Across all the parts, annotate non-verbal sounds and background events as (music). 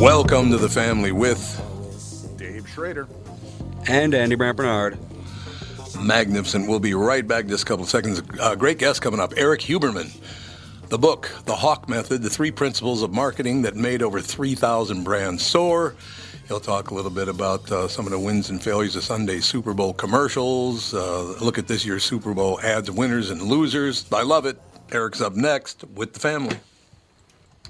Welcome to the family with Dave Schrader. And Andy Brant Bernard. Magnificent. We'll be right back in just a couple of seconds. Uh, great guest coming up, Erik Huberman. The book, The Hawke Method, the three principles of marketing that made over 3,000 brands soar. He'll talk a little bit about uh, some of the wins and failures of Sunday Super Bowl commercials. Uh, look at this year's Super Bowl ads, winners and losers. I love it. Eric's up next with the family.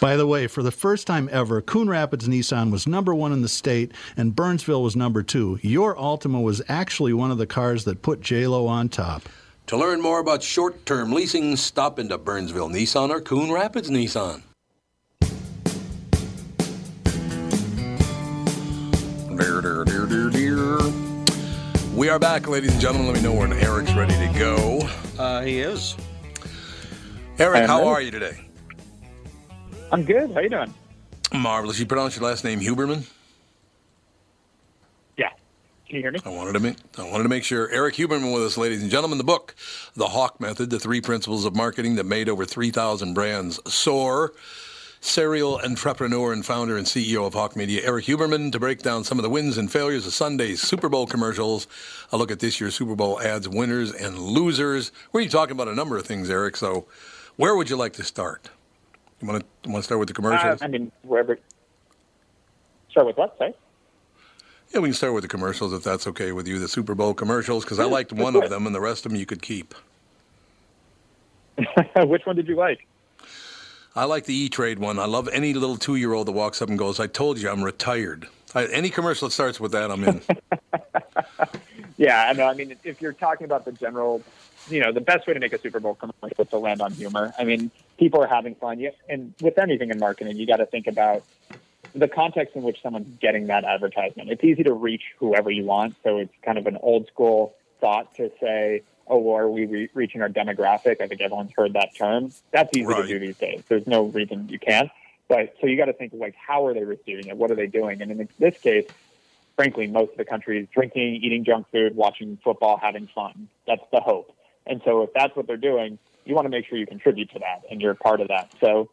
By the way, for the first time ever, Coon Rapids Nissan was number one in the state and Burnsville was number two. Your Altima was actually one of the cars that put JLo on top. To learn more about short-term leasing, stop into Burnsville Nissan or Coon Rapids Nissan. Dear, dear, dear, dear, dear. We are back, ladies and gentlemen. Let me know when Eric's ready to go. Uh, he is. Eric, I'm how ready. are you today? I'm good. How you doing? Marvelous. You pronounce your last name Huberman? Yeah. Can you hear me? I wanted to make I wanted to make sure. Erik Huberman with us, ladies and gentlemen. The book, The Hawke Method: The Three Principles of Marketing That Made Over Three Thousand Brands Soar. Serial entrepreneur and founder and CEO of Hawke Media, Erik Huberman, to break down some of the wins and failures of Sunday's Super Bowl commercials. A look at this year's Super Bowl ads, winners and losers. We're going to be talking about a number of things, Eric. So, where would you like to start? You want to want to start with the Uh, commercials? I mean, wherever. Start with what? Sorry. yeah, we can start with the commercials if that's okay with you. The Super Bowl commercials, because I liked one of them, and the rest of them you could keep. (laughs) Which one did you like? I like the E Trade one. I love any little two year old that walks up and goes, I told you I'm retired. I, any commercial that starts with that, I'm in. (laughs) Yeah, I know. I mean, if you're talking about the general, you know, the best way to make a Super Bowl commercial is to land on humor. I mean, people are having fun. You, and with anything in marketing, you got to think about the context in which someone's getting that advertisement. It's easy to reach whoever you want. So it's kind of an old school thought to say, oh, well, are we re- reaching our demographic? I think everyone's heard that term. That's easy Right. to do these days. There's no reason you can't. But so you got to think like, how are they receiving it? What are they doing? And in this case, frankly, most of the country is drinking, eating junk food, watching football, having fun. That's the hope. And so if that's what they're doing, you want to make sure you contribute to that and you're part of that. So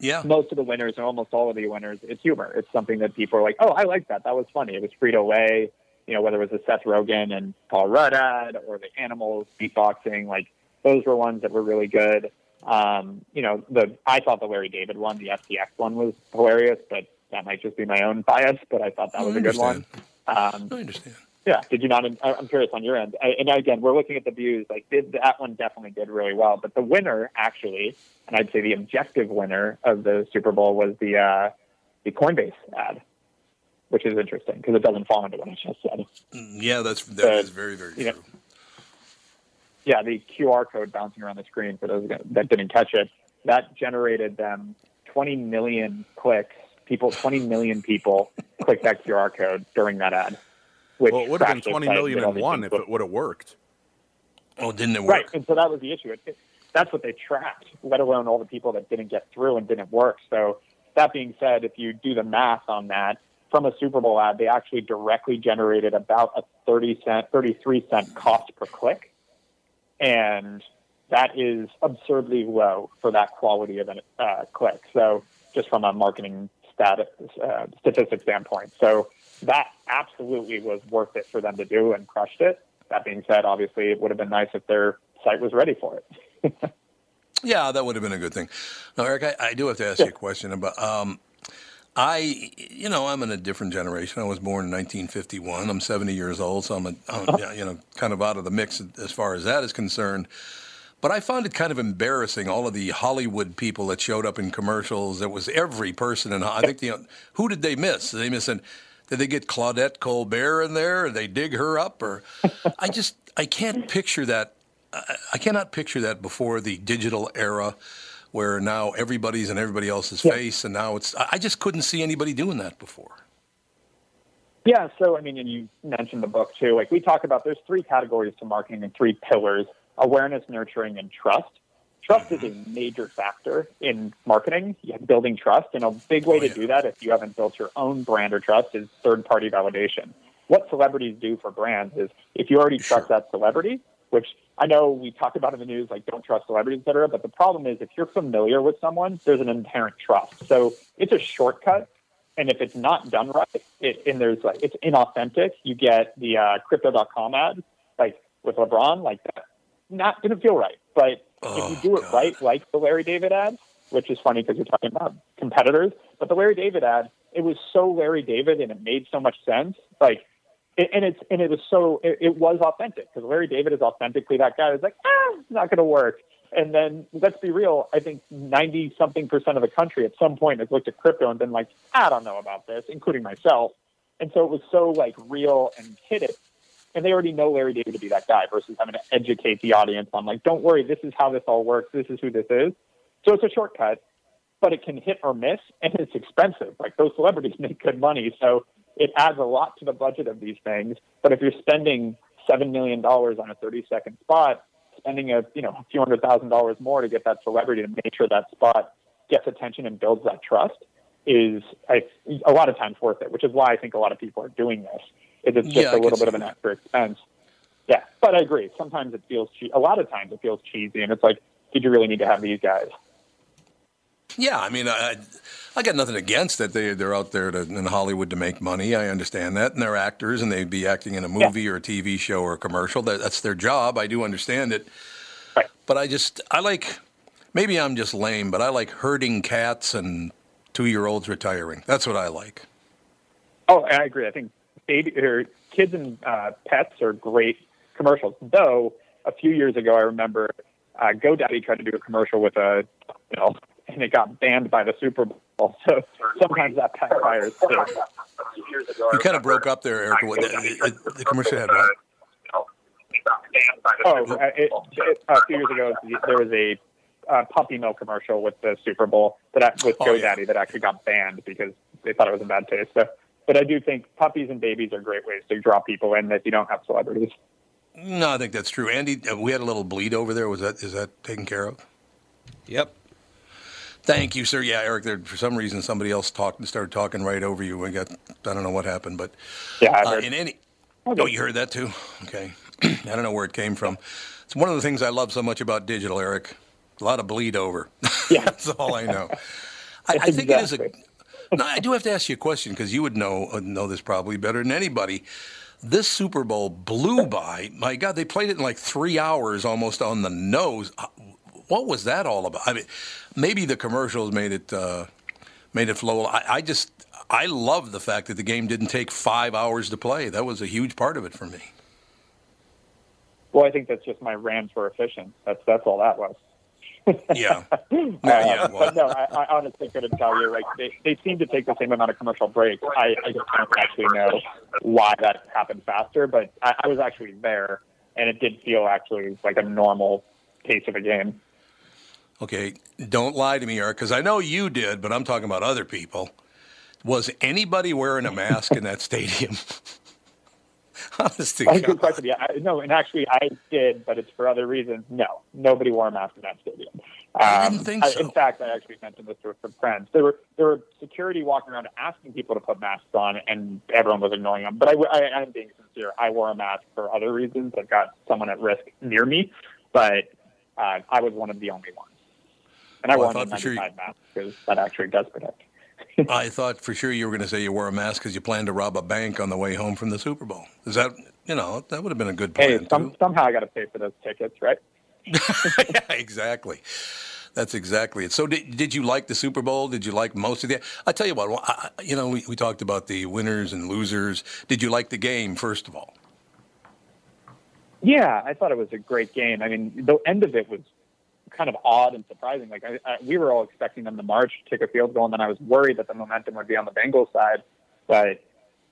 Yeah. most of the winners and almost all of the winners, it's humor. It's something that people are like, oh, I like that. That was funny. It was Frito Lay, you know, whether it was the Seth Rogen and Paul Rudd ad or the animals beatboxing, like those were ones that were really good. Um, you know, the I thought the Larry David one, the FTX one was hilarious, but that might just be my own bias, but I thought that was a good one. Um, I understand. Yeah. Did you not? I'm curious on your end. And again, we're looking at the views. Like, did that one definitely did really well? But the winner, actually, and I'd say the objective winner of the Super Bowl was the uh, the Coinbase ad, which is interesting because it doesn't fall into what I just said. Yeah, that's that is very very you know, true. yeah, the QR code bouncing around the screen for those that didn't catch it, that generated them 20 million clicks. People, 20 million people clicked that QR code during that ad. Which Well, it would have been crashed their 20 site, million did all and these one if it would have worked. Oh, didn't it work? Right, and so that was the issue. It, it, that's what they tracked, let alone all the people that didn't get through and didn't work. So that being said, if you do the math on that, from a Super Bowl ad, they actually directly generated about a 30 cent, 33 cent cost per click. And that is absurdly low for that quality of a uh, click. So just from a marketing status, uh, statistic standpoint. So that absolutely was worth it for them to do and crushed it. That being said, obviously it would have been nice if their site was ready for it. (laughs) Yeah, that would have been a good thing. Now, Eric, I, I do have to ask you a question about. Um, I, you know, I'm in a different generation. I was born in 1951. I'm 70 years old, so I'm, a, I'm yeah, you know, kind of out of the mix as far as that is concerned. But I found it kind of embarrassing. All of the Hollywood people that showed up in commercials. It was every person, and I think the who did they miss? They miss? An, did they get Claudette Colbert in there? Or they dig her up? Or (laughs) I just I can't picture that. I, I cannot picture that before the digital era, where now everybody's in everybody else's face, and now it's. I I just couldn't see anybody doing that before. Yeah, so I mean, and you mentioned the book too. Like we talk about, there's three categories to marketing and three pillars: awareness, nurturing, and trust. Trust is a major factor in marketing, building trust, and a big way Oh, to yeah. do that if you haven't built your own brand or trust is third-party validation. What celebrities do for brands is if you already trust that celebrity, which I know we talk about in the news, like don't trust celebrities, et cetera. But the problem is if you're familiar with someone, there's an inherent trust. So it's a shortcut and if it's not done right, it, and there's like it's inauthentic, you get the uh, crypto.com ad, like with LeBron, like that, not didn't feel right. But if you Oh, do it God. right, like the Larry David ad, which is funny because you're talking about competitors, but the Larry David ad, it was so Larry David and it made so much sense, like. it- And it's and it was so it, it was authentic because Larry David is authentically that guy. who's like, ah, it's not going to work. And then let's be real. I think ninety something percent of the country at some point has looked at crypto and been like, I don't know about this, including myself. And so it was so like real and hit it. And they already know Larry David to be that guy versus having to educate the audience on like, don't worry, this is how this all works. This is who this is. So it's a shortcut, but it can hit or miss and it's expensive. Like those celebrities (laughs) make good money. So it adds a lot to the budget of these things. But if you're spending seven million dollars on a 30 second spot, spending a you know a few hundred thousand dollars more to get that celebrity to make sure that spot gets attention and builds that trust is a lot of times worth it. Which is why I think a lot of people are doing this. Is it's just Yeah, a little bit of an that. extra expense. Yeah, but I agree. Sometimes it feels che- a lot of times it feels cheesy, and it's like, did you really need to have these guys? Yeah, I mean, I, I got nothing against it. They they're out there to, in Hollywood to make money. I understand that, and they're actors, and they'd be acting in a movie or a TV show or a commercial. That, that's their job. I do understand it, Right. but I just I like. Maybe I'm just lame, but I like herding cats and two-year-olds retiring. That's what I like. Oh, I agree. I think baby or kids and uh, pets are great commercials. Though a few years ago, I remember uh, GoDaddy tried to do a commercial with a you know, and it got banned by the Super Bowl. So sometimes that backfires too. You kind of broke up there, Erica. What- The, the, the commercial had what? Oh, uh, it, it, a few years ago, there was a uh, puppy mill commercial with the Super Bowl that act- with Oh, GoDaddy yeah. that actually got banned because they thought it was in bad taste. So, but I do think puppies and babies are great ways to draw people in if you don't have celebrities. No, I think that's true. Andy, uh, we had a little bleed over there. Was that is that taken care of? Yep. Thank you, sir. Yeah, Eric. There, for some reason, somebody else talked and started talking right over you. We got I don't know what happened, but Yeah, I've uh, in any. Oh, you heard that too? Okay. (clears throat) I don't know where it came from. It's one of the things I love so much about digital, Eric. A lot of bleed over. Yeah. (laughs) That's all I know. (laughs) I, I think it is a. (laughs) Exactly. No, I do have to ask you a question because you would know uh, know this probably better than anybody. This Super Bowl blew by. My God, they played it in like three hours, almost on the nose. Uh, What was that all about? I mean, maybe the commercials made it uh, made it flow. I, I just I love the fact that the game didn't take five hours to play. That was a huge part of it for me. Well, I think that's just my Rams were efficient. That's that's all that was. Yeah. (laughs) Uh, yeah, well- but no, I, I honestly couldn't tell you. Like they, they seem to take the same amount of commercial breaks. I, I just don't actually know why that happened faster. But I, I was actually there and it did feel actually like a normal pace of a game. Okay, don't lie to me, Eric, because I know you did, but I'm talking about other people. Was anybody wearing a mask in that stadium? (laughs) (laughs) Honestly, That's good question. Yeah, I, no, and actually I did, but it's for other reasons. No, nobody wore a mask in that stadium. I didn't think so. in fact, I actually mentioned this to some friends. There were there were security walking around asking people to put masks on, and everyone was ignoring them. But I, I, I'm being sincere. I wore a mask for other reasons. I've got someone at risk near me, but uh, I was one of the only ones. And I Well, I wore a thought for sure you- mask because that actually does protect. I thought for sure you were going to say you wore a mask because you planned to rob a bank on the way home from the Super Bowl. Is that you know that would have been a good plan Hey, some, somehow I got to pay for those tickets, right? (laughs) yeah, exactly. That's exactly it. So, did, did you like the Super Bowl? Did you like most of the? I tell you what, well, I- you know, we, we talked about the winners and losers. Did you like the game first of all? Yeah, I thought it was a great game. I mean, the end of it was kind of odd and surprising. Like I, I, we were all expecting them to march, kick a field goal, and then I was worried that the momentum would be on the Bengals side, but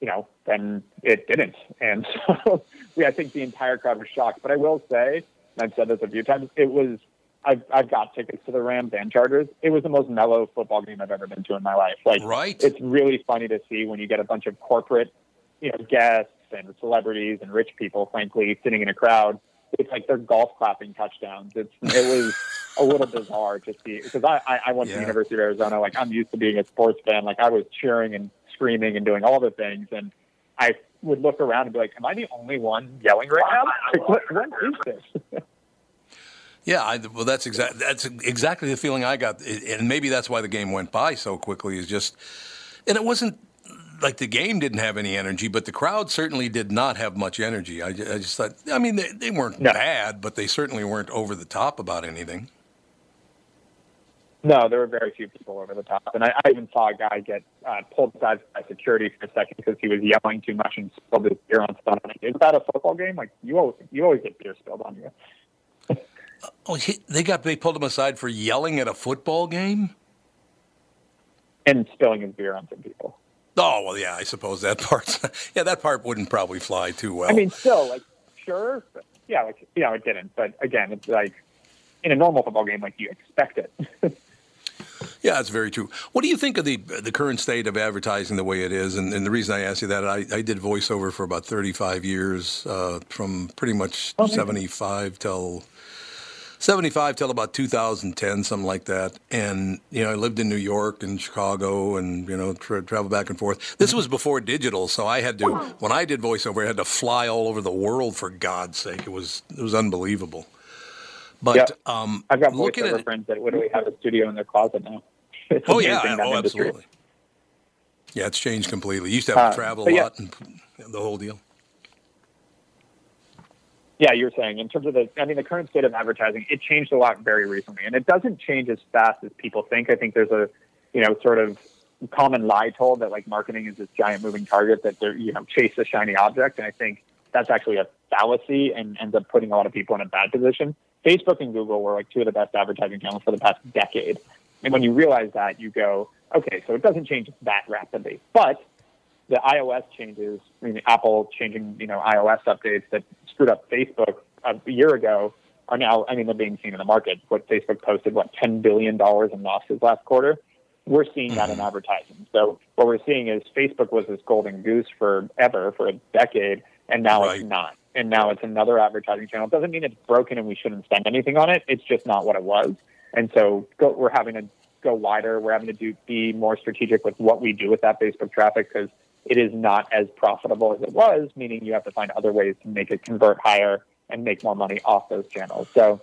you know, then it didn't. And (laughs) so, yeah, I think the entire crowd was shocked. But I will say, and I've said this a few times, it was. I've, I've got tickets to the Rams and Chargers. It was the most mellow football game I've ever been to in my life. Like, Right. it's really funny to see when you get a bunch of corporate, you know, guests and celebrities and rich people, frankly, sitting in a crowd. It's like they're golf clapping touchdowns. It's it was (laughs) a little bizarre to see because I, I I went to the University of Arizona. Like I'm used to being a sports fan. Like I was cheering and screaming and doing all the things, and I would look around and be like, "Am I the only one yelling right now? Like, what, what is this?" (laughs) Yeah, I, well, that's exactly that's exactly the feeling I got, and maybe that's why the game went by so quickly. Is just, and it wasn't like the game didn't have any energy, but the crowd certainly did not have much energy. I, I just thought, I mean, they, they weren't No. bad, but they certainly weren't over the top about anything. No, there were very few people over the top, and I, I even saw a guy get uh, pulled aside by security for a second because he was yelling too much and spilled his beer on someone. Is that a football game? Like you always you always get beer spilled on you. (laughs) Oh, he, they got they pulled him aside for yelling at a football game. and spilling his beer on some people. Oh well, yeah, I suppose that part. (laughs) yeah, that part wouldn't probably fly too well. I mean, still, like, sure, but yeah, like, know, it didn't. But again, it's like in a normal football game, like you expect it. (laughs) Yeah, that's very true. What do you think of the the current state of advertising the way it is? And, and the reason I ask you that, I, I did voiceover for about 35 years, uh, from pretty much maybe. 75 till 75 till about 2010, something like that. And you know, I lived in New York and Chicago, and you know, tra- travel back and forth. This was before digital, so I had to when I did voiceover, I had to fly all over the world for God's sake. It was it was unbelievable. But Yeah. um, I've got voiceover friends that literally have a studio in their closet now. (laughs) It's Oh yeah, that oh industry. absolutely. Yeah, it's changed completely. You used to have Uh, to travel a yeah. lot and the whole deal. Yeah, you're saying in terms of the, I mean, the current state of advertising, it changed a lot very recently, and it doesn't change as fast as people think. I think there's a, you know, sort of common lie told that like marketing is this giant moving target that they're, you know, chase a shiny object, and I think that's actually a fallacy and ends up putting a lot of people in a bad position. Facebook and Google were like two of the best advertising channels for the past decade, and when you realize that, you go, okay, so it doesn't change that rapidly, but the iOS changes, I mean, Apple changing, you know, iOS updates that screwed up Facebook a year ago are now, I mean, they're being seen in the market. What Facebook posted, what, $10 billion in losses last quarter? We're seeing that in mm-hmm. advertising. So what we're seeing is Facebook was this golden goose forever, for a decade, and now Right. it's not. And now it's another advertising channel. It doesn't mean it's broken and we shouldn't spend anything on it. It's just not what it was. And so go, we're having to go wider. We're having to do, be more strategic with what we do with that Facebook traffic because it is not as profitable as it was, meaning you have to find other ways to make it convert higher and make more money off those channels. So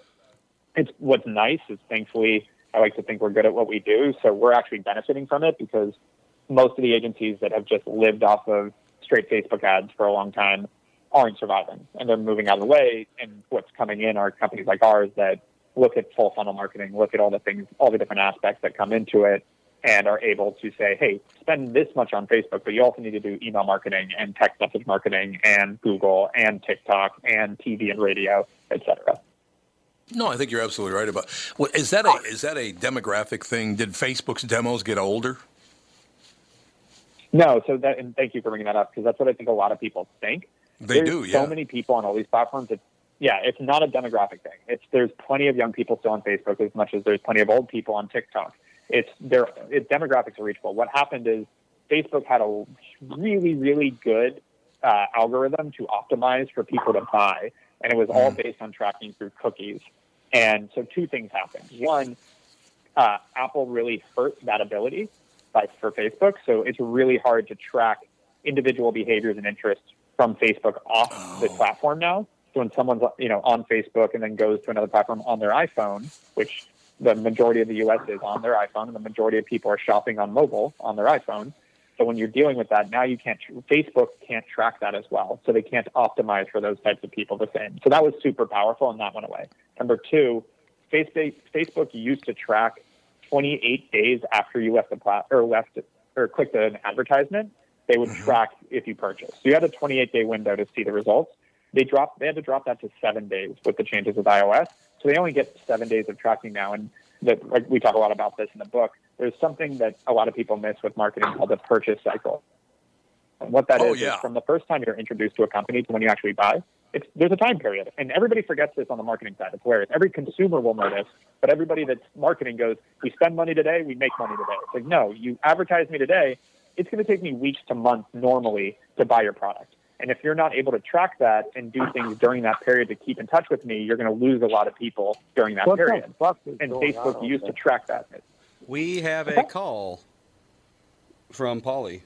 it's what's nice is thankfully I like to think we're good at what we do. So we're actually benefiting from it because most of the agencies that have just lived off of straight Facebook ads for a long time aren't surviving and they're moving out of the way. And what's coming in are companies like ours that look at full funnel marketing, look at all the things, all the different aspects that come into it and are able to say, hey, spend this much on Facebook, but you also need to do email marketing and text message marketing and Google and TikTok and TV and radio, et cetera. No, I think you're absolutely right about. Well, is that a is that a demographic thing? Did Facebook's demos get older? No, so that, and thank you for bringing that up because that's what I think a lot of people think. They There's do, Yeah. So many people on all these platforms that yeah, it's not a demographic thing. It's there's plenty of young people still on Facebook as much as there's plenty of old people on TikTok. It's their it, demographics are reachable. What happened is Facebook had a really really good uh, algorithm to optimize for people to buy, and it was all based on tracking through cookies. And so two things happened. One, uh, Apple really hurt that ability by, for Facebook, so it's really hard to track individual behaviors and interests from Facebook off the oh. platform now. So when someone's you know on Facebook and then goes to another platform on their iPhone, which the majority of the U.S. is on their iPhone, and the majority of people are shopping on mobile on their iPhone. So when you're dealing with that, now you can't. Facebook can't track that as well, so they can't optimize for those types of people the same. So that was super powerful, and that went away. Number two, Facebook Facebook used to track 28 days after you left the plat or left or clicked an advertisement. They would mm-hmm. track if you purchased. So you had a 28 day window to see the results. They dropped. They had to drop that to seven days with the changes with iOS. So they only get seven days of tracking now, and that like we talk a lot about this in the book. There's something that a lot of people miss with marketing called the purchase cycle. And what that oh, is Oh, is yeah. from the first time you're introduced to a company to when you actually buy, it's, there's a time period. And everybody forgets this on the marketing side. It's hilarious. Every consumer will notice, but everybody that's marketing goes, we spend money today, we make money today. It's like, no, you advertise me today, it's going to take me weeks to months normally to buy your product. And if you're not able to track that and do things during that period to keep in touch with me, you're going to lose a lot of people during that What period. fuck And Facebook on used to track that. We have a call from Paulie.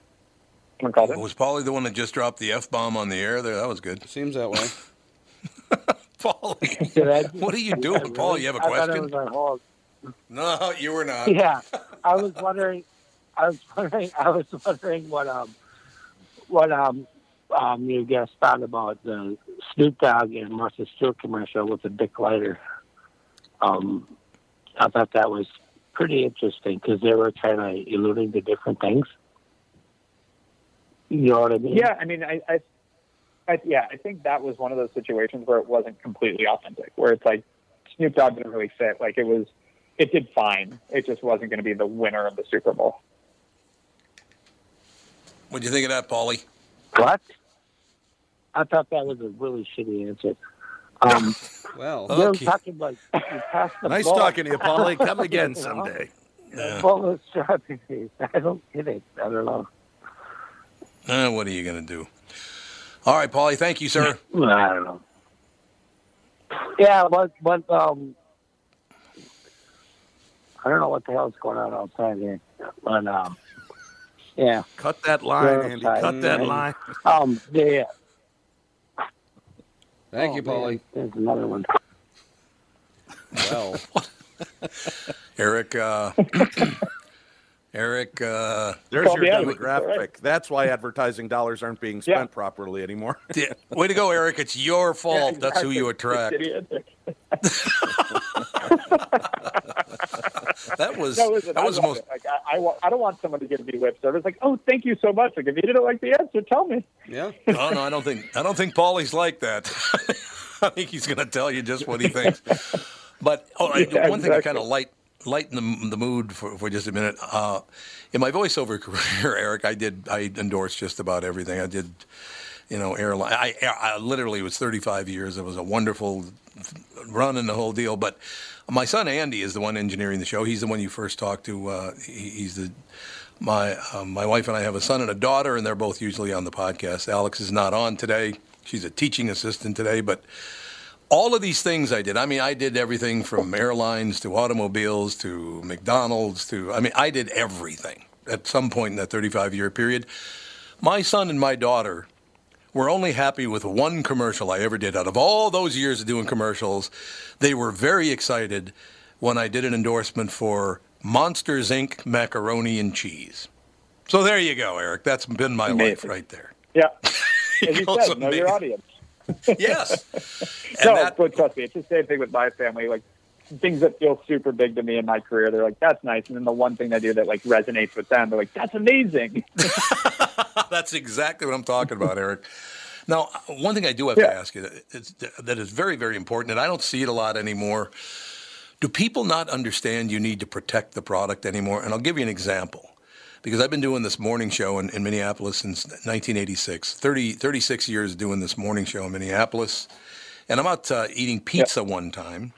Someone called it. Was Paulie the one that just dropped the F bomb on the air there? That was good. Seems that way. (laughs) Paulie, (laughs) Did I- what are you doing? (laughs) Paul, you have a I thought it question? was on hold. No, you were not. Yeah, I was wondering. I was wondering. I was wondering what um what um um you guys thought about the Snoop Dogg and Martha Stewart commercial with the Dick Lighter. Um, I thought that was pretty interesting because they were kind of alluding to different things. You know what I mean? Yeah, I mean, I, I, I, yeah, I think that was one of those situations where it wasn't completely authentic, where it's like Snoop Dogg didn't really fit. Like it was, it did fine. It just wasn't going to be the winner of the Super Bowl. What'd you think of that, Paulie? What? I thought that was a really shitty answer. Um, (laughs) Well, Okay. talking like the Nice ball. talking to you, Paulie. Come (laughs) again You know? someday. Yeah. Full of strawberries. I don't get it. I don't know. Uh, what are you going to do? All right, Paulie, thank you, sir. (laughs) I don't know. Yeah, but but um, I don't know what the hell's going on outside here. But um, yeah, Cut that line, Yeah, Andy. okay. Cut that Mm. line. um, yeah. thank Oh, you, man, Paulie. There's another one. Well, (laughs) Eric, uh, (laughs) Eric, uh, There's your demographic. All right. That's why advertising dollars aren't being spent properly anymore. (laughs) di- way to go, Eric. It's your fault. That's who you attract. (laughs) That was, No, listen, that was the most. it. Like, I, I, I don't want someone to give me lip service. Like, oh, thank you so much. Like, if you didn't like the answer, tell me. yeah. (laughs) No, no, I don't think I don't think Paulie's like that. I think he's going to tell you just what he thinks. But oh, Yeah, one thing I kind of light lighten the, the mood for, for just a minute. Uh, in my voiceover (laughs) career, Eric, I did I endorsed just about everything. I did, you know, airline. I, I literally it was 35 years. It was a wonderful run and the whole deal. But my son Andy is the one engineering the show. He's the one you first talked to. Uh, he, he's the my um, my wife and I have a son and a daughter, and they're both usually on the podcast. Alex is not on today; she's a teaching assistant today. But all of these things I did. I mean, I did everything from airlines to automobiles to McDonald's to. I mean, I did everything at some point in that 35 year period. My son and my daughter were only happy with one commercial I ever did. Out of all those years of doing commercials, they were very excited when I did an endorsement for Monsters Inc. macaroni and cheese. So there you go, Eric. That's been my life right there. Yeah. (laughs) As you said, know your audience. (laughs) Yes. No, that- but trust me, it's the same thing with my family. Like things that feel super big to me in my career, they're like, "That's nice," and then the one thing I do that like resonates with them, they're like, "That's amazing." (laughs) (laughs) That's exactly what I'm talking about, Eric. Now, one thing I do have to ask you that, it's, that is very, very important, and I don't see it a lot anymore. Do people not understand you need to protect the product anymore? And I'll give you an example. Because I've been doing this morning show in, in Minneapolis since 1986, 30, 36 years doing this morning show in Minneapolis. And I'm out uh, eating pizza one time,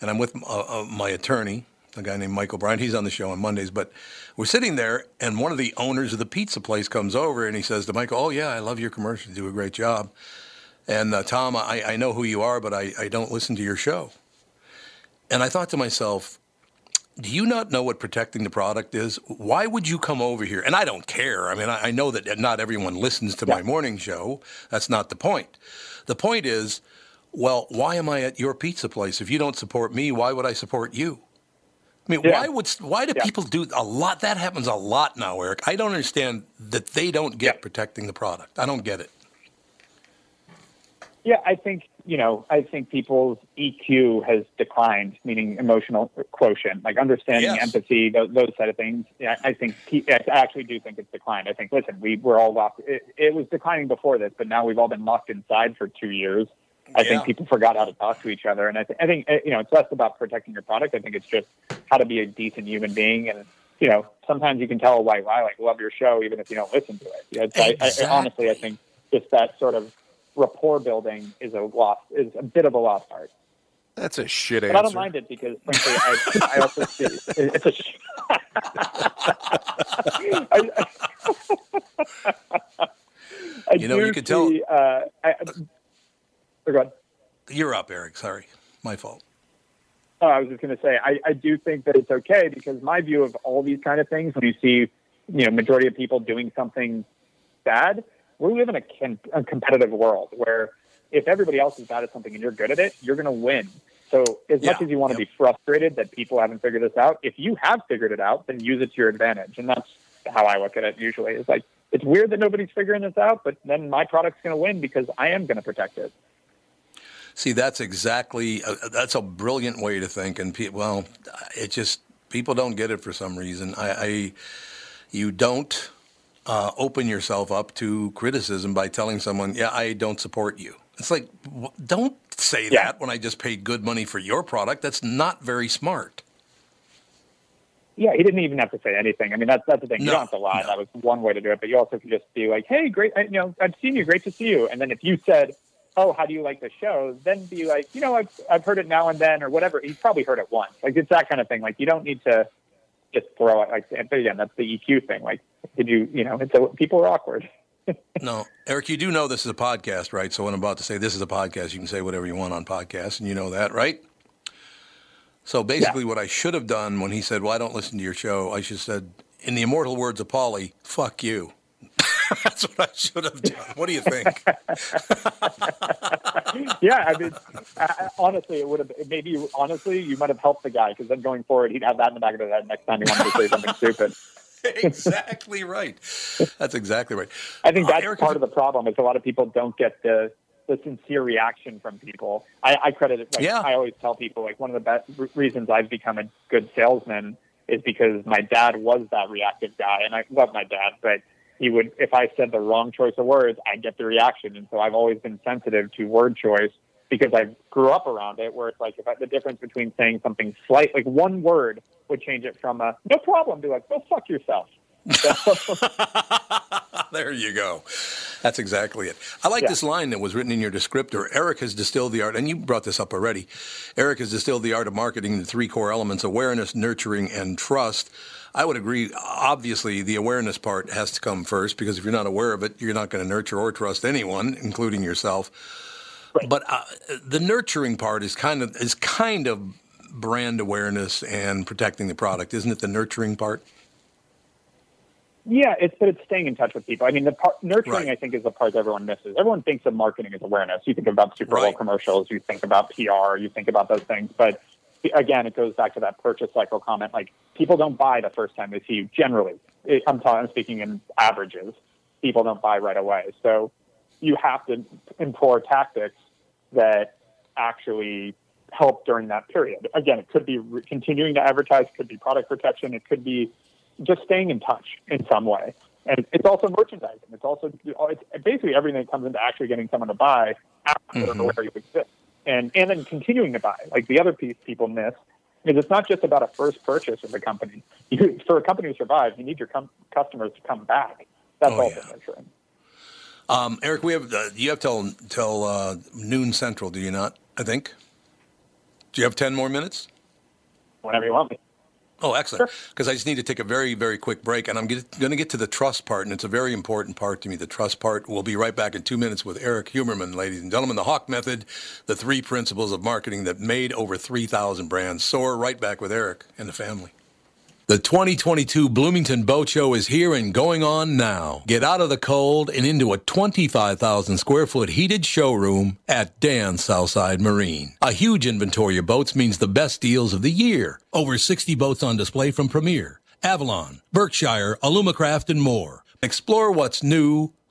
and I'm with uh, uh, my attorney, a guy named Michael Bryant. He's on the show on Mondays, but we're sitting there, and one of the owners of the pizza place comes over and he says to Michael, "Oh yeah, I love your commercials. You do a great job." And uh, Tom, I, I know who you are, but I, I don't listen to your show. And I thought to myself, do you not know what protecting the product is? Why would you come over here? And I don't care. I mean, I, I know that not everyone listens to Yeah. my morning show. That's not the point. The point is, well, why am I at your pizza place? If you don't support me, why would I support you? I mean, Yeah. why would why do Yeah. people do a lot? That happens a lot now, Eric. I don't understand that they don't get protecting the product. I don't get it. Yeah, I think you know, I think people's EQ has declined, meaning emotional quotient, like understanding, Yes. empathy, those, those side of things. Yeah, I think I actually do think it's declined. I think, listen, we we're all locked. It, it was declining before this, but now we've all been locked inside for two years. I Yeah. think people forgot how to talk to each other, and I, th- I think uh, you know, it's less about protecting your product. I think it's just how to be a decent human being, and you know, sometimes you can tell a white lie, like love your show, even if you don't listen to it. You know, it's, I, I, honestly, I think just that sort of rapport building is a lost is a bit of a lost art. That's a shit But answer. I don't mind it because frankly, I, I also see it's a. sh- (laughs) I, I You know, you could tell- Uh, I, I, oh. You're up, Eric. Sorry, my fault. Oh, I was just going to say, I, I do think that it's okay because my view of all these kind of things, when you see, you know, majority of people doing something bad, we live in a, a competitive world where if everybody else is bad at something and you're good at it, you're going to win. So as much as you want to yep. be frustrated that people haven't figured this out, if you have figured it out, then use it to your advantage. And that's how I look at it usually. It's like, it's weird that nobody's figuring this out, but then my product's going to win because I am going to protect it. See, that's exactly uh, that's a brilliant way to think, and pe- well, it just people don't get it for some reason. I, I you don't uh, open yourself up to criticism by telling someone, "Yeah, I don't support you." It's like, w- don't say Yeah. that when I just paid good money for your product. That's not very smart. Yeah, he didn't even have to say anything. I mean, that's that's the thing. You don't have to lie. no. That was one way to do it. But you also could just be like, "Hey, great, I, you know, I've seen you. Great to see you." And then if you said, "Oh, how do you like the show?" Then be like, "You know, I've I've heard it now and then, or whatever." He's probably heard it once. Like it's that kind of thing. Like you don't need to just throw it. Like, but again, that's the EQ thing. Like, did you, you know, it's a, people are awkward. (laughs) No, Eric, you do know this is a podcast, right? So when I'm about to say this is a podcast, you can say whatever you want on podcasts, and you know that, right? So basically, what I should have done when he said, "Well, I don't listen to your show," I should have said, in the immortal words of Paulie, "Fuck you." (laughs) That's what I should have done. What do you think? (laughs) yeah, I mean, I- honestly, it would have maybe honestly you might have helped the guy because then going forward he'd have that in the back of his head next time he wanted to say something stupid. (laughs) exactly right. That's exactly right. I think Uh, that's Eric, part of the problem is a lot of people don't get the the sincere reaction from people. I, I credit it. Like, Yeah. I always tell people like one of the best r- reasons I've become a good salesman is because my dad was that reactive guy, and I love my dad, but he would if I said the wrong choice of words, I'd get the reaction, and so I've always been sensitive to word choice because I grew up around it, where it's like if I, the difference between saying something slight, like one word, would change it from a no problem to like go fuck yourself. So- (laughs) There you go. That's exactly it. I like Yeah. this line that was written in your descriptor. Eric has distilled the art, and you brought this up already. Eric has distilled the art of marketing into three core elements awareness, nurturing, and trust. I would agree. Obviously, the awareness part has to come first because if you're not aware of it, you're not going to nurture or trust anyone, including yourself. But uh, the nurturing part is kind of is kind of brand awareness and protecting the product, isn't it? The nurturing part. Yeah, it's but it's staying in touch with people. I mean, the part, nurturing, Right. I think, is the part everyone misses. Everyone thinks of marketing as awareness. You think about Super Bowl Right. commercials, you think about PR, you think about those things. But again, it goes back to that purchase cycle comment. Like people don't buy the first time they see you. Generally, I'm talking, I'm speaking in averages. People don't buy right away. So you have to employ tactics that actually help during that period. Again, it could be re- continuing to advertise, it could be product protection, it could be just staying in touch in some way. And it's also merchandising. It's also it's basically everything that comes into actually getting someone to buy after mm-hmm. they're aware you exist, and and then continuing to buy. Like the other piece people miss is it's not just about a first purchase of the company. You, for a company to survive, you need your com- customers to come back. That's Oh, also yeah. nurturing. Um, Eric, we have uh, you have till till uh, noon central, do you not? I think. Do you have ten more minutes? Whenever you want me. Oh, excellent. Because I just need to take a very, very quick break, and I'm going to get to the trust part, and it's a very important part to me, the trust part. We'll be right back in two minutes with Erik Huberman, ladies and gentlemen. The Hawke Method, the three principles of marketing that made over 3,000 brands soar. Right back with Eric and the family. The 2022 Bloomington Boat Show is here and going on now. Get out of the cold and into a 25,000 square foot heated showroom at Dan's Southside Marine. A huge inventory of boats means the best deals of the year. Over 60 boats on display from Premier, Avalon, Berkshire, Alumacraft, and more. Explore what's new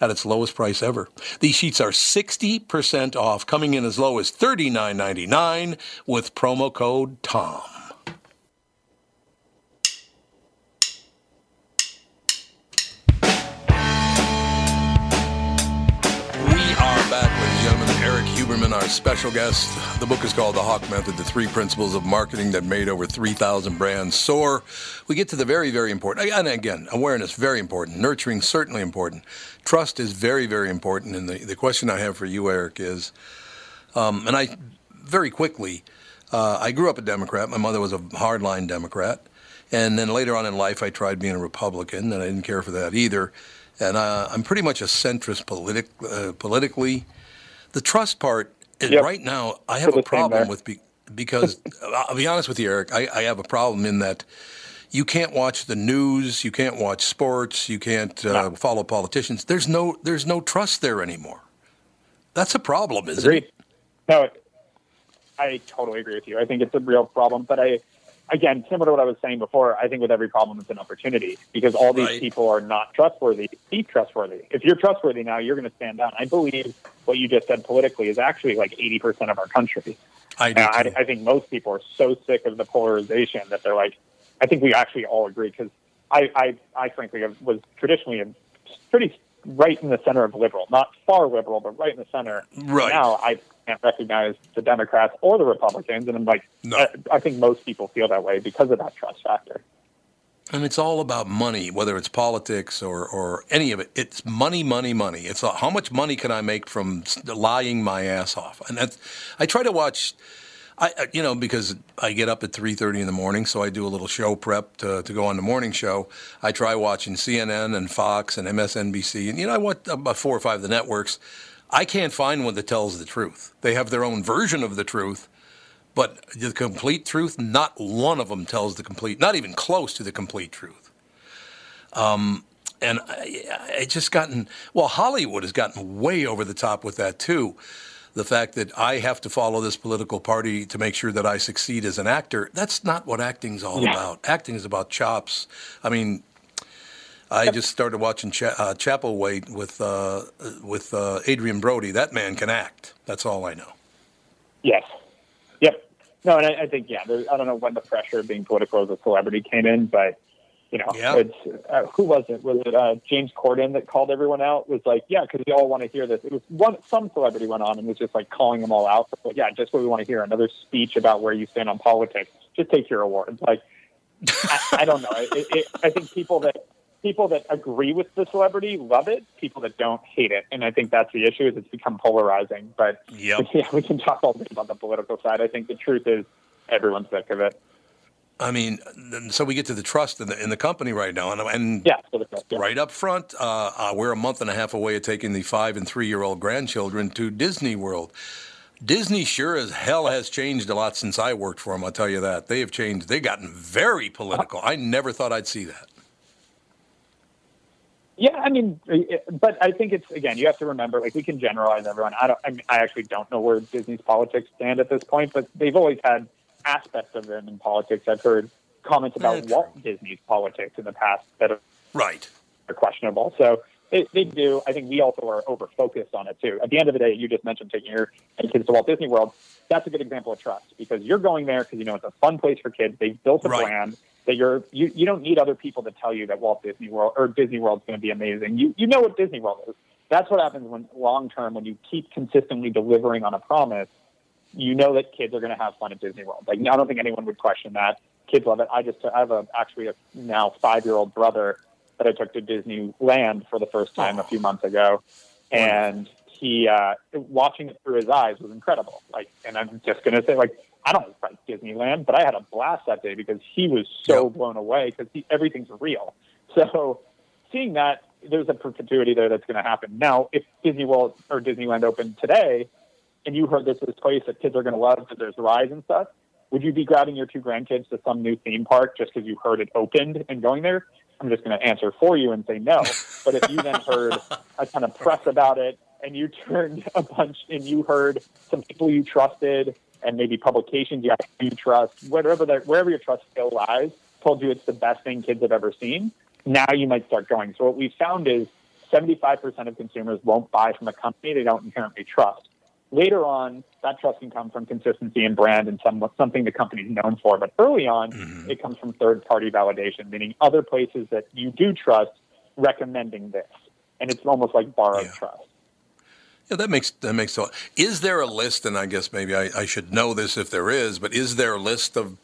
at its lowest price ever. These sheets are 60% off, coming in as low as $39.99 with promo code TOM. Huberman, our special guest. The book is called The Hawke Method The Three Principles of Marketing That Made Over 3,000 Brands Soar. We get to the very, very important, and again, awareness, very important. Nurturing, certainly important. Trust is very, very important. And the, the question I have for you, Eric, is, um, and I, very quickly, uh, I grew up a Democrat. My mother was a hardline Democrat. And then later on in life, I tried being a Republican, and I didn't care for that either. And uh, I'm pretty much a centrist uh, politically. The trust part, Yep. right now, I have a problem with be, because (laughs) I'll be honest with you, Eric. I, I have a problem in that you can't watch the news, you can't watch sports, you can't uh, follow politicians. There's no there's no trust there anymore. That's a problem, isn't Agreed. it? No, I totally agree with you. I think it's a real problem. But I, again, similar to what I was saying before, I think with every problem, it's an opportunity because all these Right. people are not trustworthy. Be trustworthy. If you're trustworthy now, you're going to stand down. I believe what you just said politically is actually like 80% of our country. I do. And I. I think most people are so sick of the polarization that they're like, I think we actually all agree because I, I, I frankly was traditionally a pretty right in the center of liberal, not far liberal, but right in the center. Right. Now I can't recognize the Democrats or the Republicans, and I'm like, No. I, I think most people feel that way because of that trust factor. And it's all about money, whether it's politics or, or any of it. It's money, money, money. It's uh, how much money can I make from lying my ass off? And that's, I try to watch, I I- you know because I get up at three thirty in the morning, so I do a little show prep to, to go on the morning show. I try watching CNN and Fox and MSNBC, and you know I watch about four or five of the networks. I can't find one that tells the truth. They have their own version of the truth, but the complete truth, not one of them tells the complete, not even close to the complete truth. Um, and I, I just gotten, well, Hollywood has gotten way over the top with that too. The fact that I have to follow this political party to make sure that I succeed as an actor, that's not what acting's all Yeah. about. Acting is about chops. I mean, I just started watching uh, Chapelwaite with, uh, with uh, Adrien Brody. That man can act. That's all I know. Yes. Yep. No, and I, I think yeah. I don't know when the pressure of being political as a celebrity came in, but You know, Yeah. it's uh, who was it? Was it uh, James Corden that called everyone out? Was like, yeah, because we all want to hear this. It was one some celebrity went on and was just like calling them all out. Like, yeah, just what we want to hear. Another speech about where you stand on politics. Just take your awards. Like, I, I don't know. It, it, I think people that people that agree with the celebrity love it. People that don't hate it, and I think that's the issue. Is it's become polarizing. But Yep. (laughs) yeah, we can talk all day about the political side. I think the truth is everyone's sick of it. I mean, so we get to the trust in the in the company right now, and, and Yeah, the- yeah. right up front, uh, uh, we're a month and a half away of taking the five and three year old grandchildren to Disney World. Disney sure as hell has changed a lot since I worked for them. I'll tell you that they have changed. They've gotten very political. I never thought I'd see that. Yeah, I mean, but I think it's again, you have to remember, like we can generalize everyone. I don't, I, mean, I actually don't know where Disney's politics stand at this point, but they've always had aspects of them in politics. I've heard comments about Yeah, Walt Disney's politics in the past that are Right. are questionable. So they, they do. I think we also are over focused on it too. At the end of the day, you just mentioned taking your kids to Walt Disney World. That's a good example of trust because you're going there because you know it's a fun place for kids. They've built a Right. brand that you're you, you don't need other people to tell you that Walt Disney World or Disney World's going to be amazing. You you know what Disney World is. That's what happens when long term when you keep consistently delivering on a promise. You know that kids are going to have fun at Disney World. Like I don't think anyone would question that. Kids love it. I just I have a actually a now five year old brother that I took to Disneyland for the first time a few months ago, and he uh, watching it through his eyes was incredible. Like, and I'm just gonna say, like, I don't like Disneyland, but I had a blast that day because he was so blown away because everything's real. So seeing that, there's a perpetuity there that's going to happen. Now, if Disney World or Disneyland opened today, and you heard this is a place that kids are going to love because there's rides and stuff, would you be grabbing your two grandkids to some new theme park just because you heard it opened and going there? I'm just going to answer for you and say no. But if you then heard a ton of press about it and you turned a bunch and you heard some people you trusted and maybe publications you you trust, whatever that, wherever your trust still lies, told you it's the best thing kids have ever seen, now you might start going. So what we found is 75% of consumers won't buy from a company they don't inherently trust. Later on, that trust can come from consistency and brand and some, something the company's known for. But early on, it comes from third party validation, meaning other places that you do trust recommending this. And it's almost like borrowed Yeah. trust. Yeah, that makes that makes a lot. Is there a list? And I guess maybe I, I should know this if there is, but is there a list of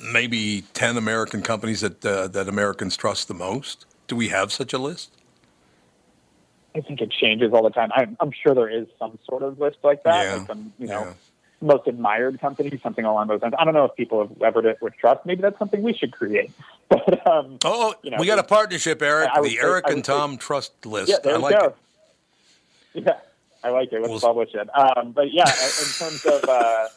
maybe ten American companies that uh, that Americans trust the most? Do we have such a list? I think it changes all the time. I'm, I'm sure there is some sort of list like that, Yeah. like some, you know, Yeah. most admired company, something along those lines. I don't know if people have ever it with trust. Maybe that's something we should create. (laughs) But um, Oh, You know, we got a partnership, Erik. The say- Erik and would say- Tom Trust List. yeah, there I like go. it. (laughs) Yeah, I like it. Let's We'll- publish it. Um, but yeah, in terms of, uh,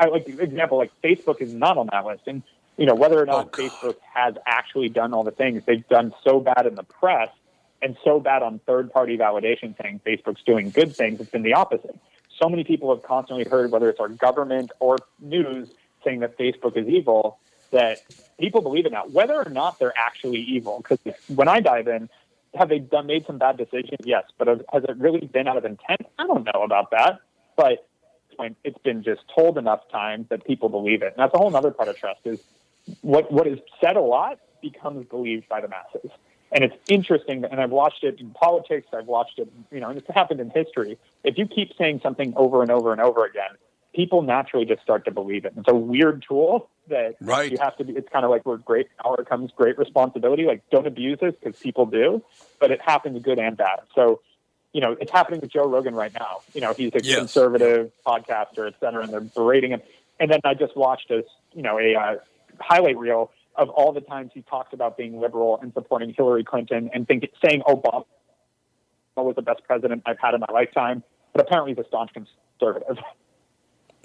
I like the example, like Facebook is not on that list, and you know whether or not Oh, Facebook has actually done all the things they've done so bad in the press and so bad on third-party validation saying Facebook's doing good things. It's been the opposite. So many people have constantly heard, whether it's our government or news, saying that Facebook is evil. That people believe it now, whether or not they're actually evil. Because when I dive in, have they done made some bad decisions? Yes, but has, it really been out of intent? I don't know about that, but it's been just told enough times that people believe it. And that's a whole other part of trust is what what is said a lot becomes believed by the masses. And it's interesting, and I've watched it in politics. I've watched it, you know, and it's happened in history. If you keep saying something over and over and over again, people naturally just start to believe it. It's a weird tool that Right. you have to be. It's kind of like where great power comes great responsibility. Like don't abuse this because people do, but it happens good and bad. So, you know, it's happening with Joe Rogan right now. You know, he's a Yes. conservative podcaster, et cetera, and they're berating him. And then I just watched a, you know, a uh, highlight reel of all the times he talked about being liberal and supporting Hillary Clinton and think, saying Obama was the best president I've had in my lifetime. But apparently he's a staunch conservative.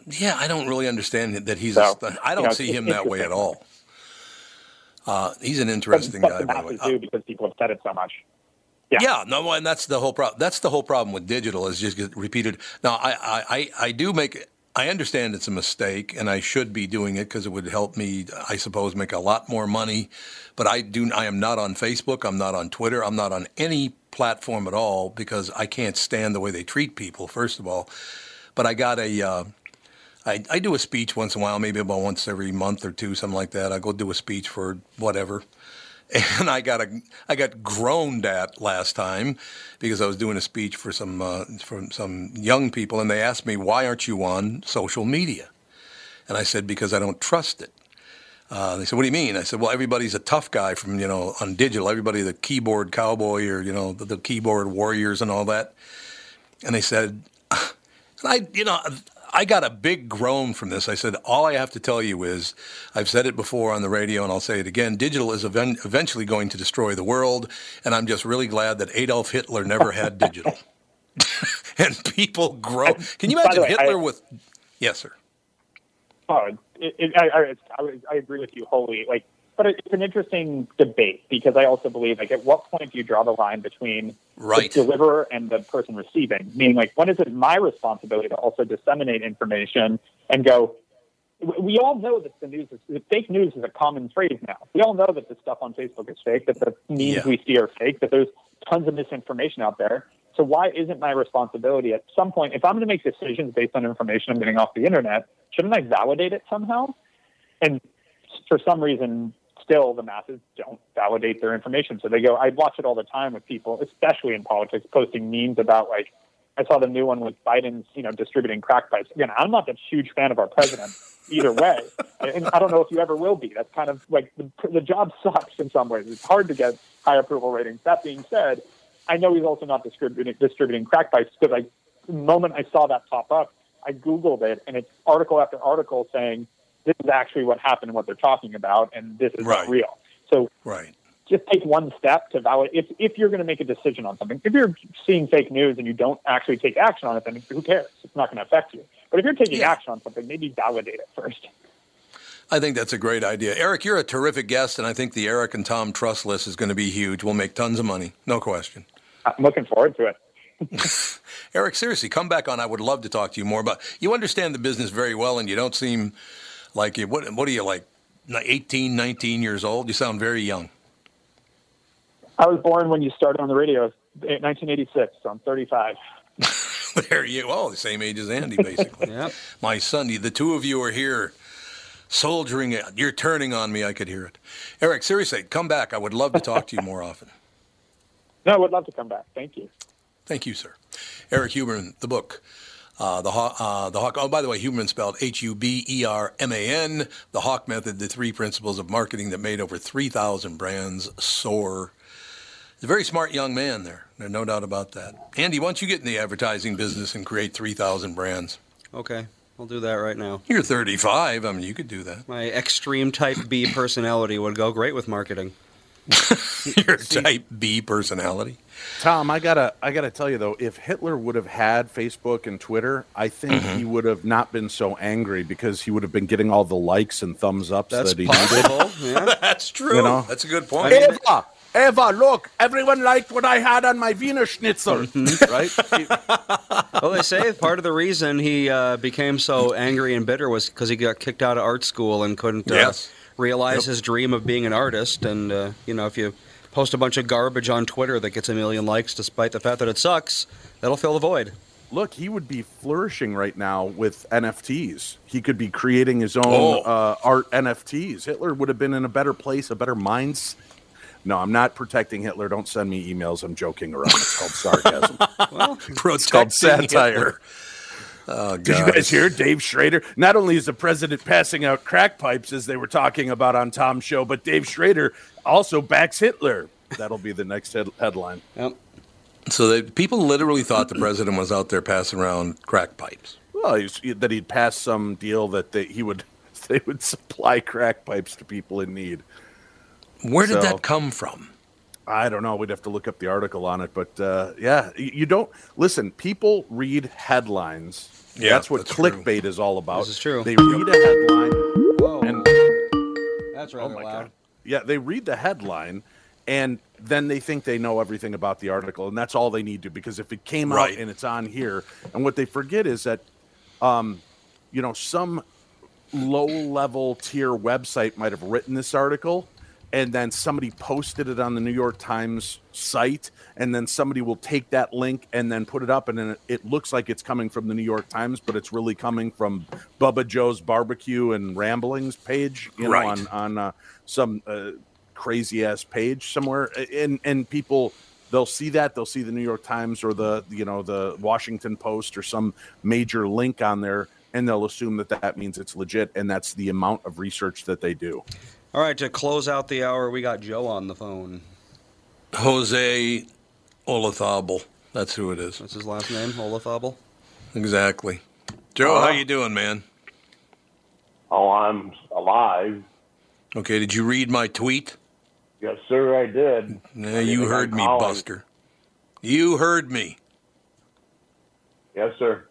Yeah, I don't really understand that he's. So, a, I you don't know, see him that way at all. Uh, he's an interesting but guy, by the way. because people have said it so much. Yeah. Yeah, no, and that's the whole problem. That's the whole problem with digital is just get repeated. Now, I, I, I, I do make. I understand it's a mistake, and I should be doing it because it would help me, I suppose, make a lot more money. But I do. I am not on Facebook. I'm not on Twitter. I'm not on any platform at all because I can't stand the way they treat people. First of all, but I got a. Uh, I, I do a speech once in a while, maybe about once every month or two, something like that. I go do a speech for whatever and I got a I got groaned at last time because I was doing a speech for some uh, for some young people, and they asked me why aren't you on social media, and I said because I don't trust it. Uh, they said, "What do you mean?" I said, "Well, everybody's a tough guy from you know on digital. Everybody, the keyboard cowboy or you know the, the keyboard warriors and all that." And they said, (laughs) and "I, you know, I got a big groan from this. I said, all I have to tell you is, I've said it before on the radio and I'll say it again digital is event- eventually going to destroy the world. And I'm just really glad that Adolf Hitler never had digital. (laughs) and people groan. Can you imagine way, Hitler I- with. Yes, sir. Oh, it, it, I, I, I, I agree with you wholly. Like, but it's an interesting debate because I also believe, like, at what point do you draw the line between Right. the deliverer and the person receiving? Meaning, like, when is it my responsibility to also disseminate information and go? We all know that the news is that fake news is a common phrase now. We all know that the stuff on Facebook is fake, that the memes Yeah. we see are fake, that there's tons of misinformation out there. So why isn't my responsibility at some point, if I'm going to make decisions based on information I'm getting off the internet, shouldn't I validate it somehow? And for some reason, still the masses don't validate their information. So they go, I watch it all the time with people, especially in politics, posting memes about like, I saw the new one with Biden's, you know, distributing crack pipes. Again, I'm not a huge fan of our president either way. (laughs) And I don't know if you ever will be. That's kind of like the, the job (laughs) sucks in some ways. It's hard to get high approval ratings. That being said, I know he's also not distributing, distributing crack pipes because I, the moment I saw that pop up, I Googled it and it's article after article saying this is actually what happened and what they're talking about and this is Right. not real. So Right. just take one step to validate. If, if you're going to make a decision on something, if you're seeing fake news and you don't actually take action on it, then who cares? It's not going to affect you. But if you're taking Yeah. action on something, maybe validate it first. I think that's a great idea. Erik, you're a terrific guest, and I think the Erik and Tom Trust list is going to be huge. We'll make tons of money. No question. I'm looking forward to it. (laughs) Erik, seriously, come back on. I would love to talk to you more about. You understand the business very well, and you don't seem like you. What, what are you like? 18, 19 years old? You sound very young. I was born when you started on the radio, 1986, so I'm 35. (laughs) there you. Oh, the same age as Andy, basically. (laughs) Yep. My son, the two of you are here, soldiering it. You're turning on me. I could hear it. Erik, seriously, come back. I would love to talk to you more often. (laughs) No, I would love to come back. Thank you. Thank you, sir. Erik Huberman, the book. Uh, the Hawke, uh, the Hawke. Oh, by the way, Huberman spelled H-U-B-E-R-M-A-N. The Hawke Method: The Three Principles of Marketing That Made Over 3,000 Brands Soar. He's a very smart young man there. There's no doubt about that. Andy, why don't you get in the advertising business and create 3,000 brands? Okay, I'll do that right now. You're 35. I mean, you could do that. My extreme type B personality would go great with marketing. (laughs) Your type B personality. Tom, I gotta, I gotta tell you though, if Hitler would have had Facebook and Twitter, I think Mm-hmm. he would have not been so angry because he would have been getting all the likes and thumbs ups That's that he needed. yeah. (laughs) That's true. You know? That's a good point. Eva, Eva, look! Everyone liked what I had on my Wiener Schnitzel, (laughs) right? Well, they say part of the reason he uh, became so angry and bitter was because he got kicked out of art school and couldn't uh, Yes. Realize his dream of being an artist. And uh, you know, if you post a bunch of garbage on Twitter that gets a million likes, despite the fact that it sucks, that'll fill the void. look, he would be flourishing right now with NFTs. He could be creating his own Oh. uh, art NFTs. Hitler would have been in a better place, a better minds. No, I'm not protecting Hitler. Don't send me emails. I'm joking around. It's called sarcasm. (laughs) well, it's called satire. Hitler. Oh, Did you guys hear Dave Schrader? Not only is the president passing out crack pipes as they were talking about on Tom's show, but Dave Schrader also backs Hitler. That'll be the next head- headline. Yep. So they, people literally thought the president was out there passing around crack pipes. Well, he's, that he'd pass some deal that they, he would (laughs) they would supply crack pipes to people in need. Where did So- that come from? I don't know. We'd have to look up the article on it, but uh, yeah, you don't listen. People read headlines. Yeah, that's what that's true. clickbait is all about. This is true. They read a headline, Whoa, and that's oh my loud. god, yeah, they read the headline, and then they think they know everything about the article, and that's all they need to. Because if it came Right. out and it's on here, and what they forget is that, um, you know, some low-level tier website might have written this article and then somebody posted it on the New York Times site, and then somebody will take that link and then put it up, and then it, it looks like it's coming from the New York Times, but it's really coming from Bubba Joe's Barbecue and Ramblings page, you know, Right. on on uh, some uh, crazy ass page somewhere, and and people they'll see that they'll see the New York Times or the you know the Washington Post or some major link on there, and they'll assume that that means it's legit, and that's the amount of research that they do. All right, to close out the hour, we got Joe on the phone. Jose Olazabal. That's who it is. That's his last name, Olazabal. Exactly. Joe, how you doing, man? Oh, I'm alive. Okay, did you read my tweet? Yes, sir, I did. Yeah, you I'm heard me, calling. Buster. You heard me. Yes, sir.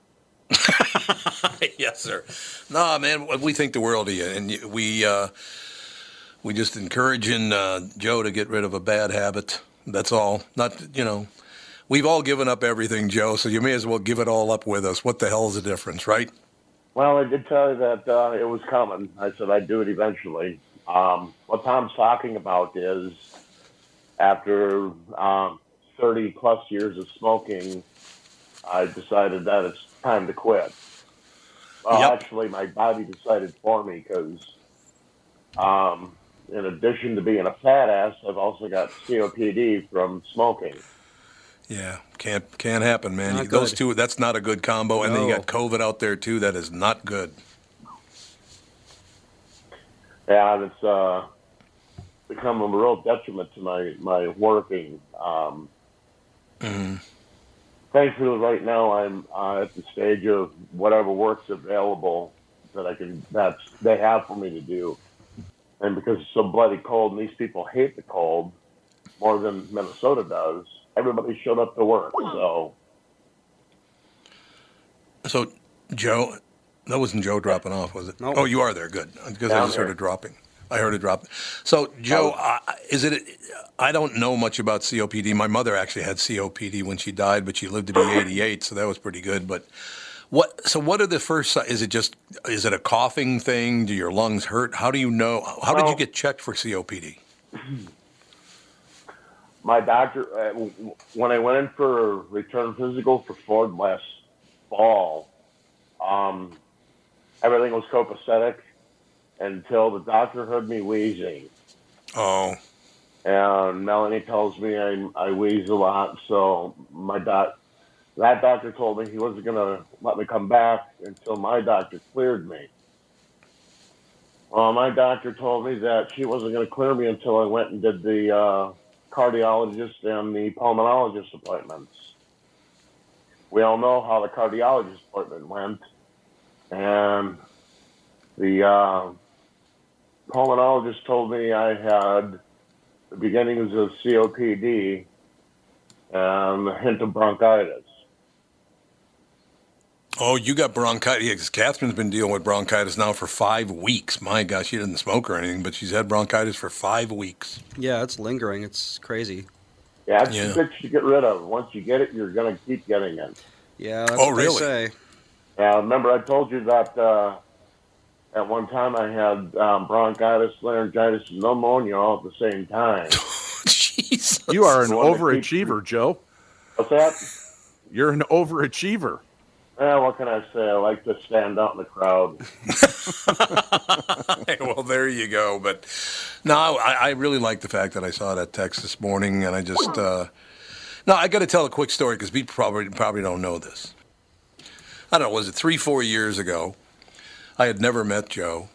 (laughs) yes, sir. Nah, man, we think the world of you, and we uh, we just encouraging uh, Joe to get rid of a bad habit. That's all. Not you know, we've all given up everything, Joe. So you may as well give it all up with us. What the hell's the difference, right? Well, I did tell you that uh, it was coming. I said I'd do it eventually. Um, what Tom's talking about is after um, 30 plus years of smoking, I decided that it's time to quit. Well, Yep. actually, my body decided for me because, um, in addition to being a fat ass, I've also got COPD from smoking. Yeah, can't can't happen, man. You- Those two, that's not a good combo. And then you got COVID out there too. That is not good. Yeah, and it's uh, become a real detriment to my my working. Um, Thankfully, right now I'm uh, at the stage of whatever work's available that I can that's they have for me to do, and because it's so bloody cold and these people hate the cold more than Minnesota does, everybody showed up to work. So So, Joe, that wasn't Joe dropping off, was it? Nope. Oh, you are there. Good, because I just I'm heard here. it dropping. I heard it drop. So, Joe, oh. I is it? I don't know much about COPD. My mother actually had COPD when she died, but she lived to be 88, so that was pretty good. But what? So, what are the first? Is it just? Is it a coughing thing? Do your lungs hurt? How do you know? How did you get checked for COPD? (clears throat) my doctor, uh, when I went in for a return physical for Ford last fall, um, everything was copacetic until the doctor heard me wheezing. Oh, And Melanie tells me I, I wheeze a lot, so my doc, that doctor told me he wasn't going to let me come back until my doctor cleared me. Well, my doctor told me that she wasn't going to clear me until I went and did the uh, cardiologist and the pulmonologist appointments. We all know how the cardiologist appointment went, and the uh, pulmonologist told me I had the beginnings of COPD and a hint of bronchitis. Oh, you got bronchitis. Yeah, 'cause Catherine's been dealing with bronchitis now for five weeks. My gosh, she didn't smoke or anything, but she's had bronchitis for five weeks. Yeah, it's lingering. It's crazy. Yeah, it's Yeah. a bitch to get rid of. Once you get it, you're going to keep getting it. Yeah, that's Oh, what really? they say. Now, remember, I told you that uh, at one time I had um, bronchitis, laryngitis, and pneumonia all at the same time. (laughs) Jeez. You are an The one that overachiever, Joe. What's that? You're an overachiever. Eh, what can I say? I like to stand out in the crowd. (laughs) well, there you go. But no, I, I really like the fact that I saw that text this morning, and I just uh, no, I got to tell a quick story because people probably probably don't know this. I don't know. Was it three, four years ago? I had never met Joe,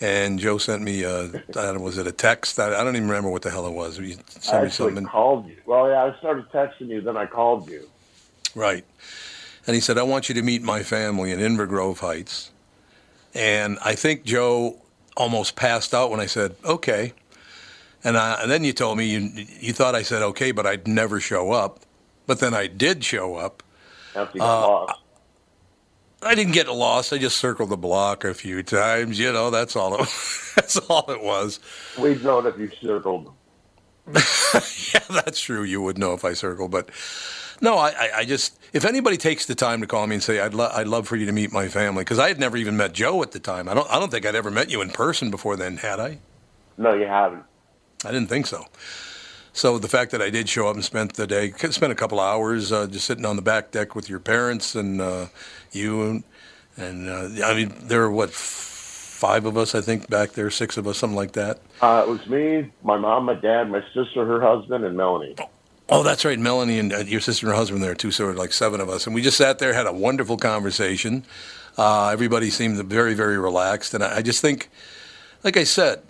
and Joe sent me a, I don't know, was it a text? I, I don't even remember what the hell it was. He I me something, called you. Well, yeah, I started texting you, then I called you. right? And he said, "I want you to meet my family in Inver Grove Heights." And I think Joe almost passed out when I said, "Okay." And, I, and then you told me you you thought I said okay, but I'd never show up. But then I did show up. After you Uh, lost. I didn't get lost. I just circled the block a few times. You know, that's all. It, (laughs) that's all it was. We'd know if you circled. (laughs) yeah, that's true. You would know if I circled, but no, I, I, I just if anybody takes the time to call me and say I'd lo- I'd love for you to meet my family because I had never even met Joe at the time. I don't I don't think I'd ever met you in person before then, had I? No, you haven't. I didn't think so. So the fact that I did show up and spent the day, spent a couple hours uh, just sitting on the back deck with your parents and uh, you and, and uh, I mean there were what five of us, I think, back there, six of us, something like that. Uh, it was me, my mom, my dad, my sister, her husband, and Melanie. Oh, that's right. Melanie and uh, your sister and her husband there too. So was like seven of us, and we just sat there, had a wonderful conversation. Uh, everybody seemed very, very relaxed, and I, I just think, like I said,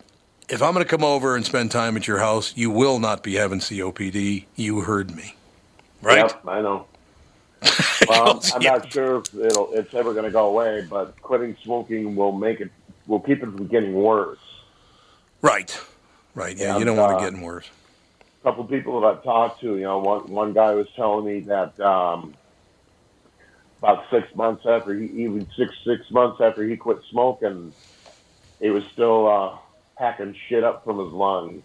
if I'm going to come over and spend time at your house, you will not be having COPD. You heard me, right? Yep, I know. (laughs) Well, I'm not sure if it'll it's ever going to go away, but quitting smoking will make it will keep it from getting worse. Right, right. Yeah, you don't want uh, it getting worse. A couple of people that I've talked to, you know, one one guy was telling me that um, about six months after he even six six months after he quit smoking, he was still uh, packing shit up from his lungs.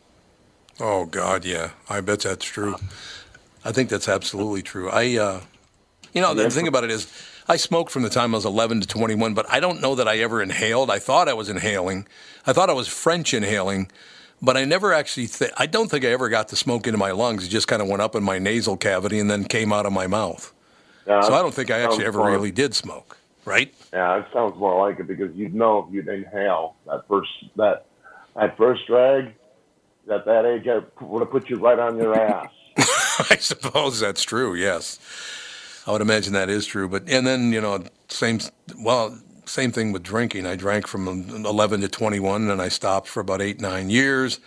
Oh God, yeah. I bet that's true. I think that's absolutely true. I, uh, you know, the Yeah. thing about it is, I smoked from the time I was 11 to 21, but I don't know that I ever inhaled. I thought I was inhaling. I thought I was French inhaling, but I never actually. Th- I don't think I ever got the smoke into my lungs. It just kind of went up in my nasal cavity and then came out of my mouth. Yeah, so I don't think I actually ever really did smoke. Right? Yeah, it sounds more like it because you'd know if you'd inhale that first that that first drag. that that age, I would have put you right on your ass. (laughs) I suppose that's true. Yes, I would imagine that is true. But and then you know, same well, same thing with drinking. I drank from 11 to 21, and I stopped for about eight nine years.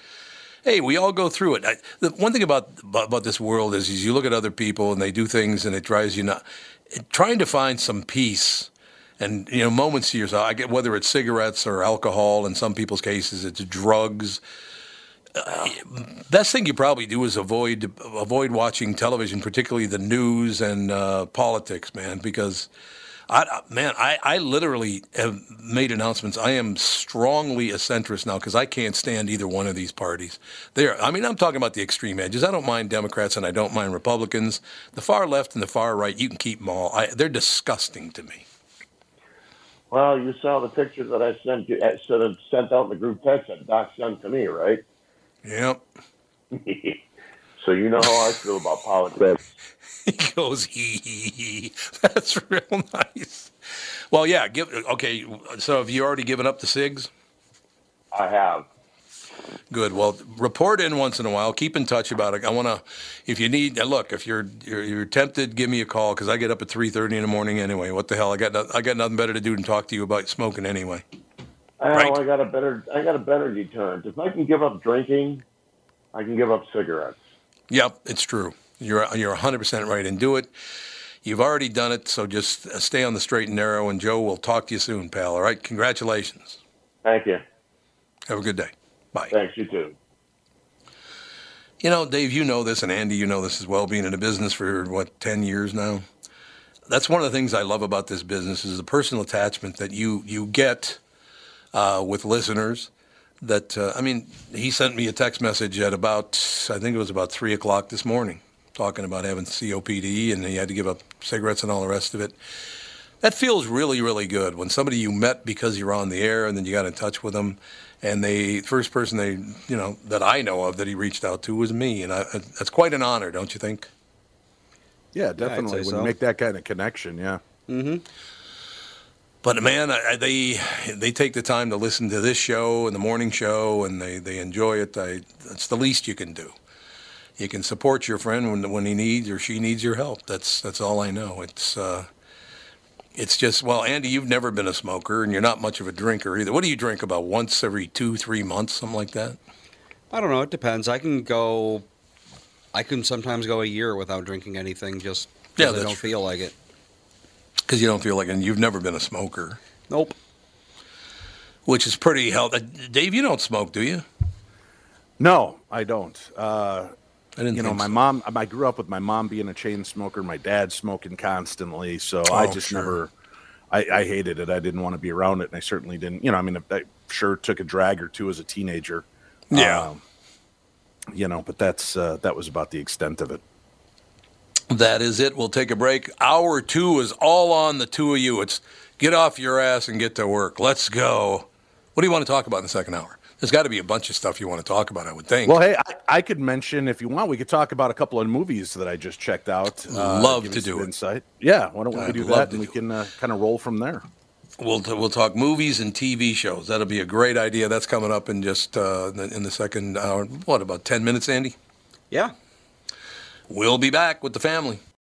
Hey, we all go through it. I, the one thing about, about this world is, is you look at other people and they do things, and it drives you nuts. Trying to find some peace and you know moments to yourself. I get whether it's cigarettes or alcohol. In some people's cases, it's drugs best thing you probably do is avoid avoid watching television, particularly the news and uh, politics, man. Because I, man, I, I literally have made announcements. I am strongly a centrist now because I can't stand either one of these parties. There, I mean, I'm talking about the extreme edges. I don't mind Democrats and I don't mind Republicans. The far left and the far right, you can keep them all. I, they're disgusting to me. Well, you saw the picture that I sent you, uh, sent out in the group text that Doc sent to me, right? Yep. (laughs) so you know how I feel about politics. (laughs) He goes, hee hee hee. (laughs) That's real nice. Well, yeah. Give okay. So have you already given up the cigs? I have. Good. Well, report in once in a while. Keep in touch about it. I want to, if you need, uh, look, if you're you're, you're tempted, give me a call because I get up at three thirty in the morning anyway. What the hell? I got no, I got nothing better to do than talk to you about smoking anyway. Well, I got a better, I got a better deterrent. If I can give up drinking, I can give up cigarettes. Yep, it's true. You're you're 100 percent right, and do it. You've already done it, so just uh, stay on the straight and narrow. And Joe, we'll talk to you soon, pal. All right. Congratulations. Thank you. Have a good day. Bye. Thanks. You too. You know, Dave, you know this, and Andy, you know this as well, being in the business for, what, 10 years now? That's one of the things I love about this business is the personal attachment that you, you get uh, with listeners. That, uh, I mean, he sent me a text message at about, I think it was about 3 o'clock this morning, talking about having COPD, and he had to give up cigarettes and all the rest of it. That feels really, really good when somebody you met because you're on the air and then you got in touch with them and they first person they you know that I know of that he reached out to was me, and I, that's quite an honor, don't you think? Yeah, definitely. when so. you make that kind of connection, yeah. Mm-hmm. But man, I, they they take the time to listen to this show and the morning show, and they, they enjoy it. I, that's the least you can do. You can support your friend when when he needs or she needs your help. That's that's all I know. It's uh, it's just well, Andy, you've never been a smoker, and you're not much of a drinker either. What do you drink about once every two three months, something like that? I don't know. It depends. I can go. I can sometimes go a year without drinking anything, just Yeah, because I don't feel like it. Because you don't feel like, and you've never been a smoker. Nope. Which is pretty healthy. Dave, you don't smoke, do you? No, I don't. Uh, I didn't you know, my so. mom. I grew up with my mom being a chain smoker, my dad smoking constantly. So I Oh, just sure. never. I, I hated it. I didn't want to be around it, and I certainly didn't. You know, I mean, I sure took a drag or two as a teenager. Yeah. Um, you know, but that's uh, that was about the extent of it. That is it. We'll take a break. Hour two is all on the two of you. It's get off your ass and get to work. Let's go. What do you want to talk about in the second hour? There's got to be a bunch of stuff you want to talk about, I would think. Well, hey, I, I could mention if you want, we could talk about a couple of movies that I just checked out. uh, Love to do it. insight. Yeah, why don't we I'd do that to and we can uh, kind of roll from there. We'll, we'll talk movies and TV shows. That'll be a great idea. That's coming up in just uh, in the second hour. What, about 10 minutes, Andy? Yeah. We'll be back with the family.